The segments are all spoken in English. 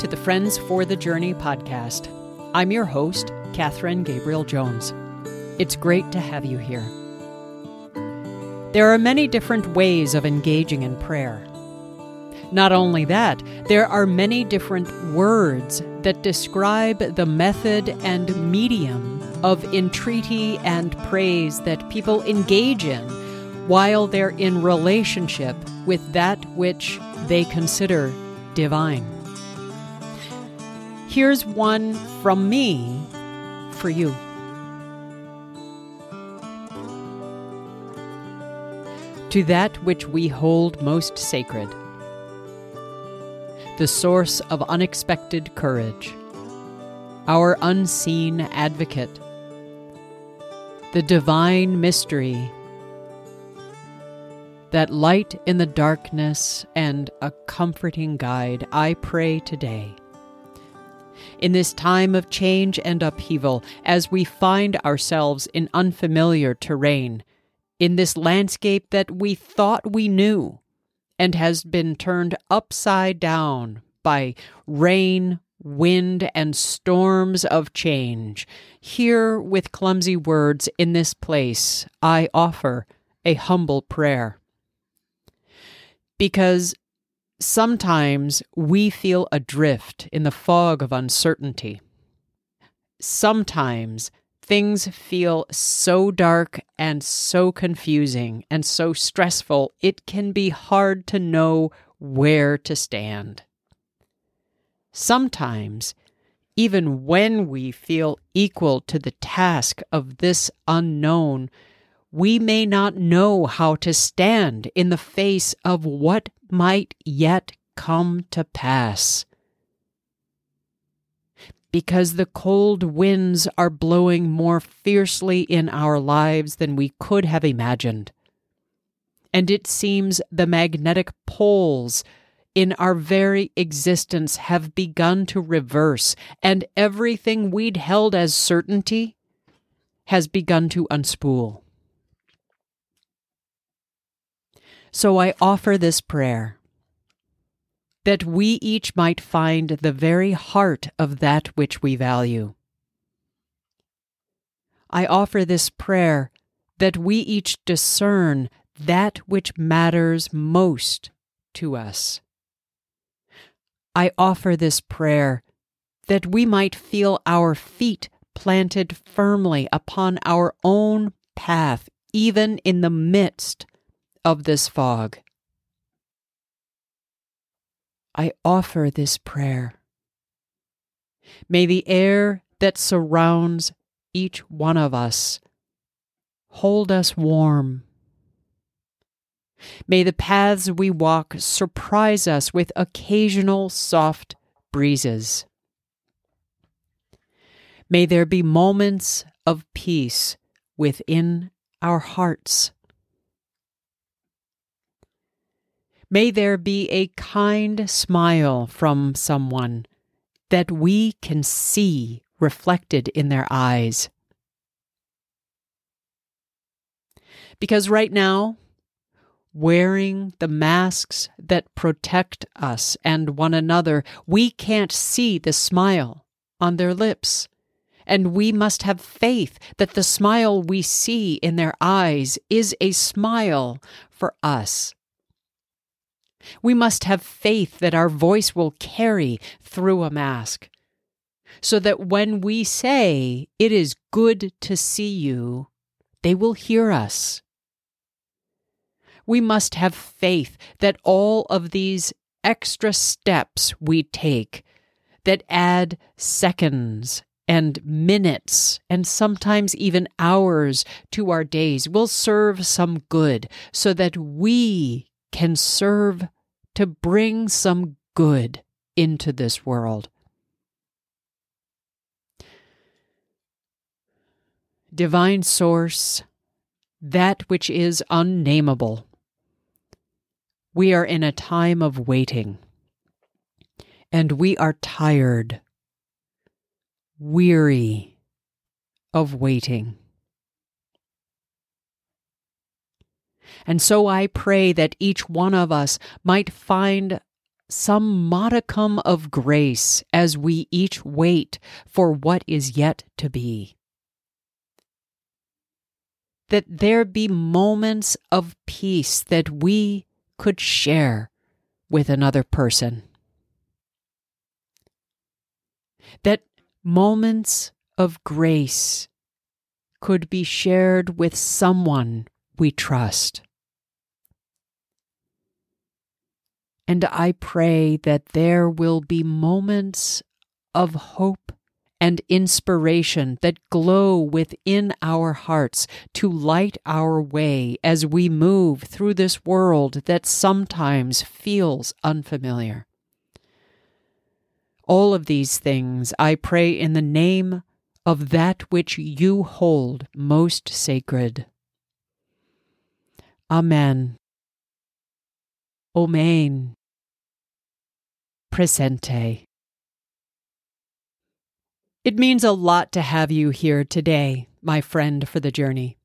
To the Friends for the Journey podcast. I'm your host, Katherine Gabriel Jones. It's great to have you here. There are many different ways of engaging in prayer. Not only that, there are many different words that describe the method and medium of entreaty and praise that people engage in while they're in relationship with that which they consider divine. Here's one from me for you. To that which we hold most sacred, the source of unexpected courage, our unseen advocate, the divine mystery, that light in the darkness and a comforting guide, I pray today in this time of change and upheaval, as we find ourselves in unfamiliar terrain, in this landscape that we thought we knew and has been turned upside down by rain, wind, and storms of change. Here, with clumsy words in this place, I offer a humble prayer. Because Sometimes we feel adrift in the fog of uncertainty. Sometimes things feel so dark and so confusing and so stressful, it can be hard to know where to stand. Sometimes, even when we feel equal to the task of this unknown, we may not know how to stand in the face of what might yet come to pass. Because the cold winds are blowing more fiercely in our lives than we could have imagined. And it seems the magnetic poles in our very existence have begun to reverse, and everything we'd held as certainty has begun to unspool. So I offer this prayer that we each might find the very heart of that which we value. I offer this prayer that we each discern that which matters most to us. I offer this prayer that we might feel our feet planted firmly upon our own path, even in the midst of this fog. I offer this prayer. May the air that surrounds each one of us hold us warm. May the paths we walk surprise us with occasional soft breezes. May there be moments of peace within our hearts. May there be a kind smile from someone that we can see reflected in their eyes. Because right now, wearing the masks that protect us and one another, we can't see the smile on their lips. And we must have faith that the smile we see in their eyes is a smile for us we must have faith that our voice will carry through a mask. So that when we say, It is good to see you, they will hear us. We must have faith that all of these extra steps we take that add seconds and minutes and sometimes even hours to our days will serve some good so that we can serve to bring some good into this world. Divine Source, that which is unnameable. We are in a time of waiting, and we are tired, weary of waiting. And so I pray that each one of us might find some modicum of grace as we each wait for what is yet to be. That there be moments of peace that we could share with another person. That moments of grace could be shared with someone we trust. And I pray that there will be moments of hope and inspiration that glow within our hearts to light our way as we move through this world that sometimes feels unfamiliar. All of these things I pray in the name of that which you hold most sacred. Amen. Omen. Presente. It means a lot to have you here today, my friend for the journey.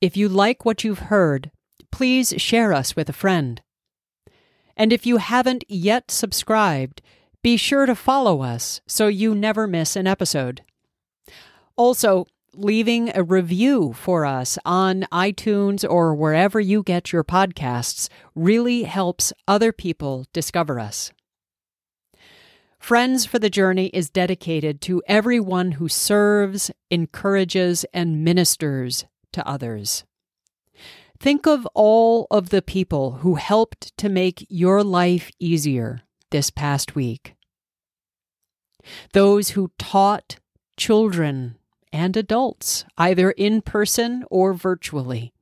If you like what you've heard, please share us with a friend. And if you haven't yet subscribed, be sure to follow us so you never miss an episode. Also, leaving a review for us on iTunes or wherever you get your podcasts really helps other people discover us. Friends for the Journey is dedicated to everyone who serves, encourages, and ministers to others. Think of all of the people who helped to make your life easier this past week. Those who taught children and adults, either in person or virtually.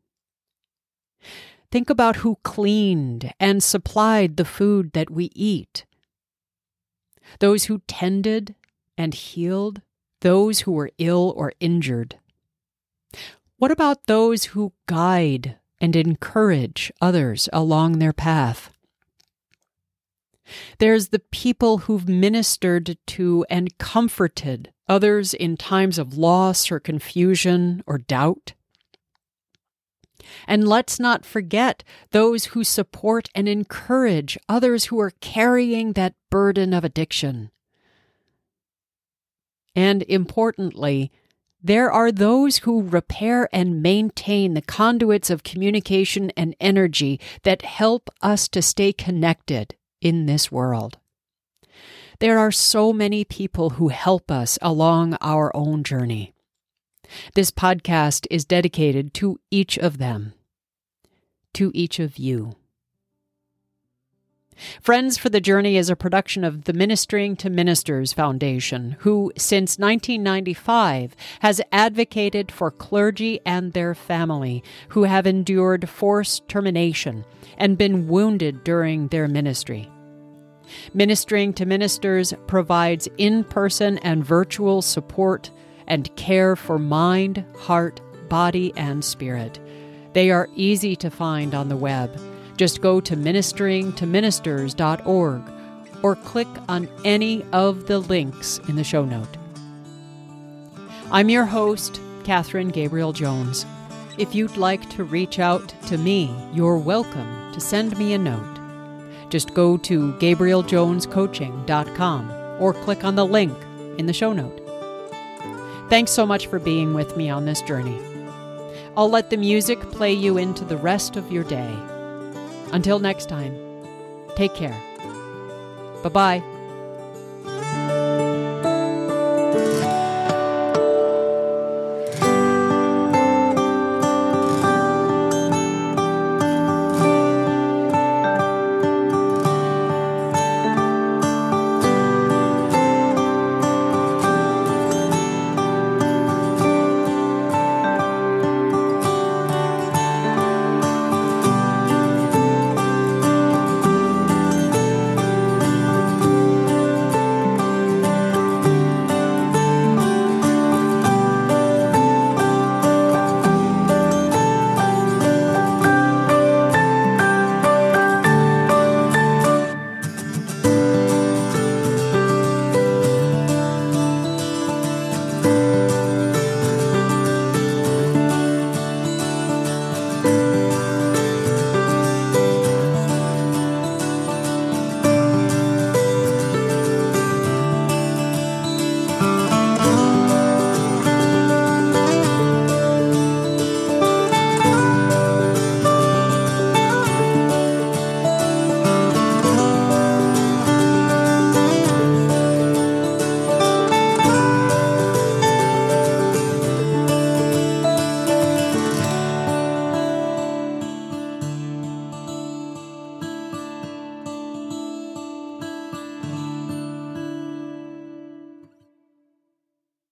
Think about who cleaned and supplied the food that we eat those who tended and healed those who were ill or injured? What about those who guide and encourage others along their path? There's the people who've ministered to and comforted others in times of loss or confusion or doubt. And let's not forget those who support and encourage others who are carrying that burden of addiction. And importantly, there are those who repair and maintain the conduits of communication and energy that help us to stay connected in this world. There are so many people who help us along our own journey. This podcast is dedicated to each of them, to each of you. Friends for the Journey is a production of the Ministering to Ministers Foundation, who, since 1995, has advocated for clergy and their family who have endured forced termination and been wounded during their ministry. Ministering to Ministers provides in person and virtual support and care for mind, heart, body, and spirit. They are easy to find on the web. Just go to ministeringtoministers.org or click on any of the links in the show note. I'm your host, Catherine Gabriel Jones. If you'd like to reach out to me, you're welcome to send me a note. Just go to gabrieljonescoaching.com or click on the link in the show note. Thanks so much for being with me on this journey. I'll let the music play you into the rest of your day. Until next time, take care. Bye bye.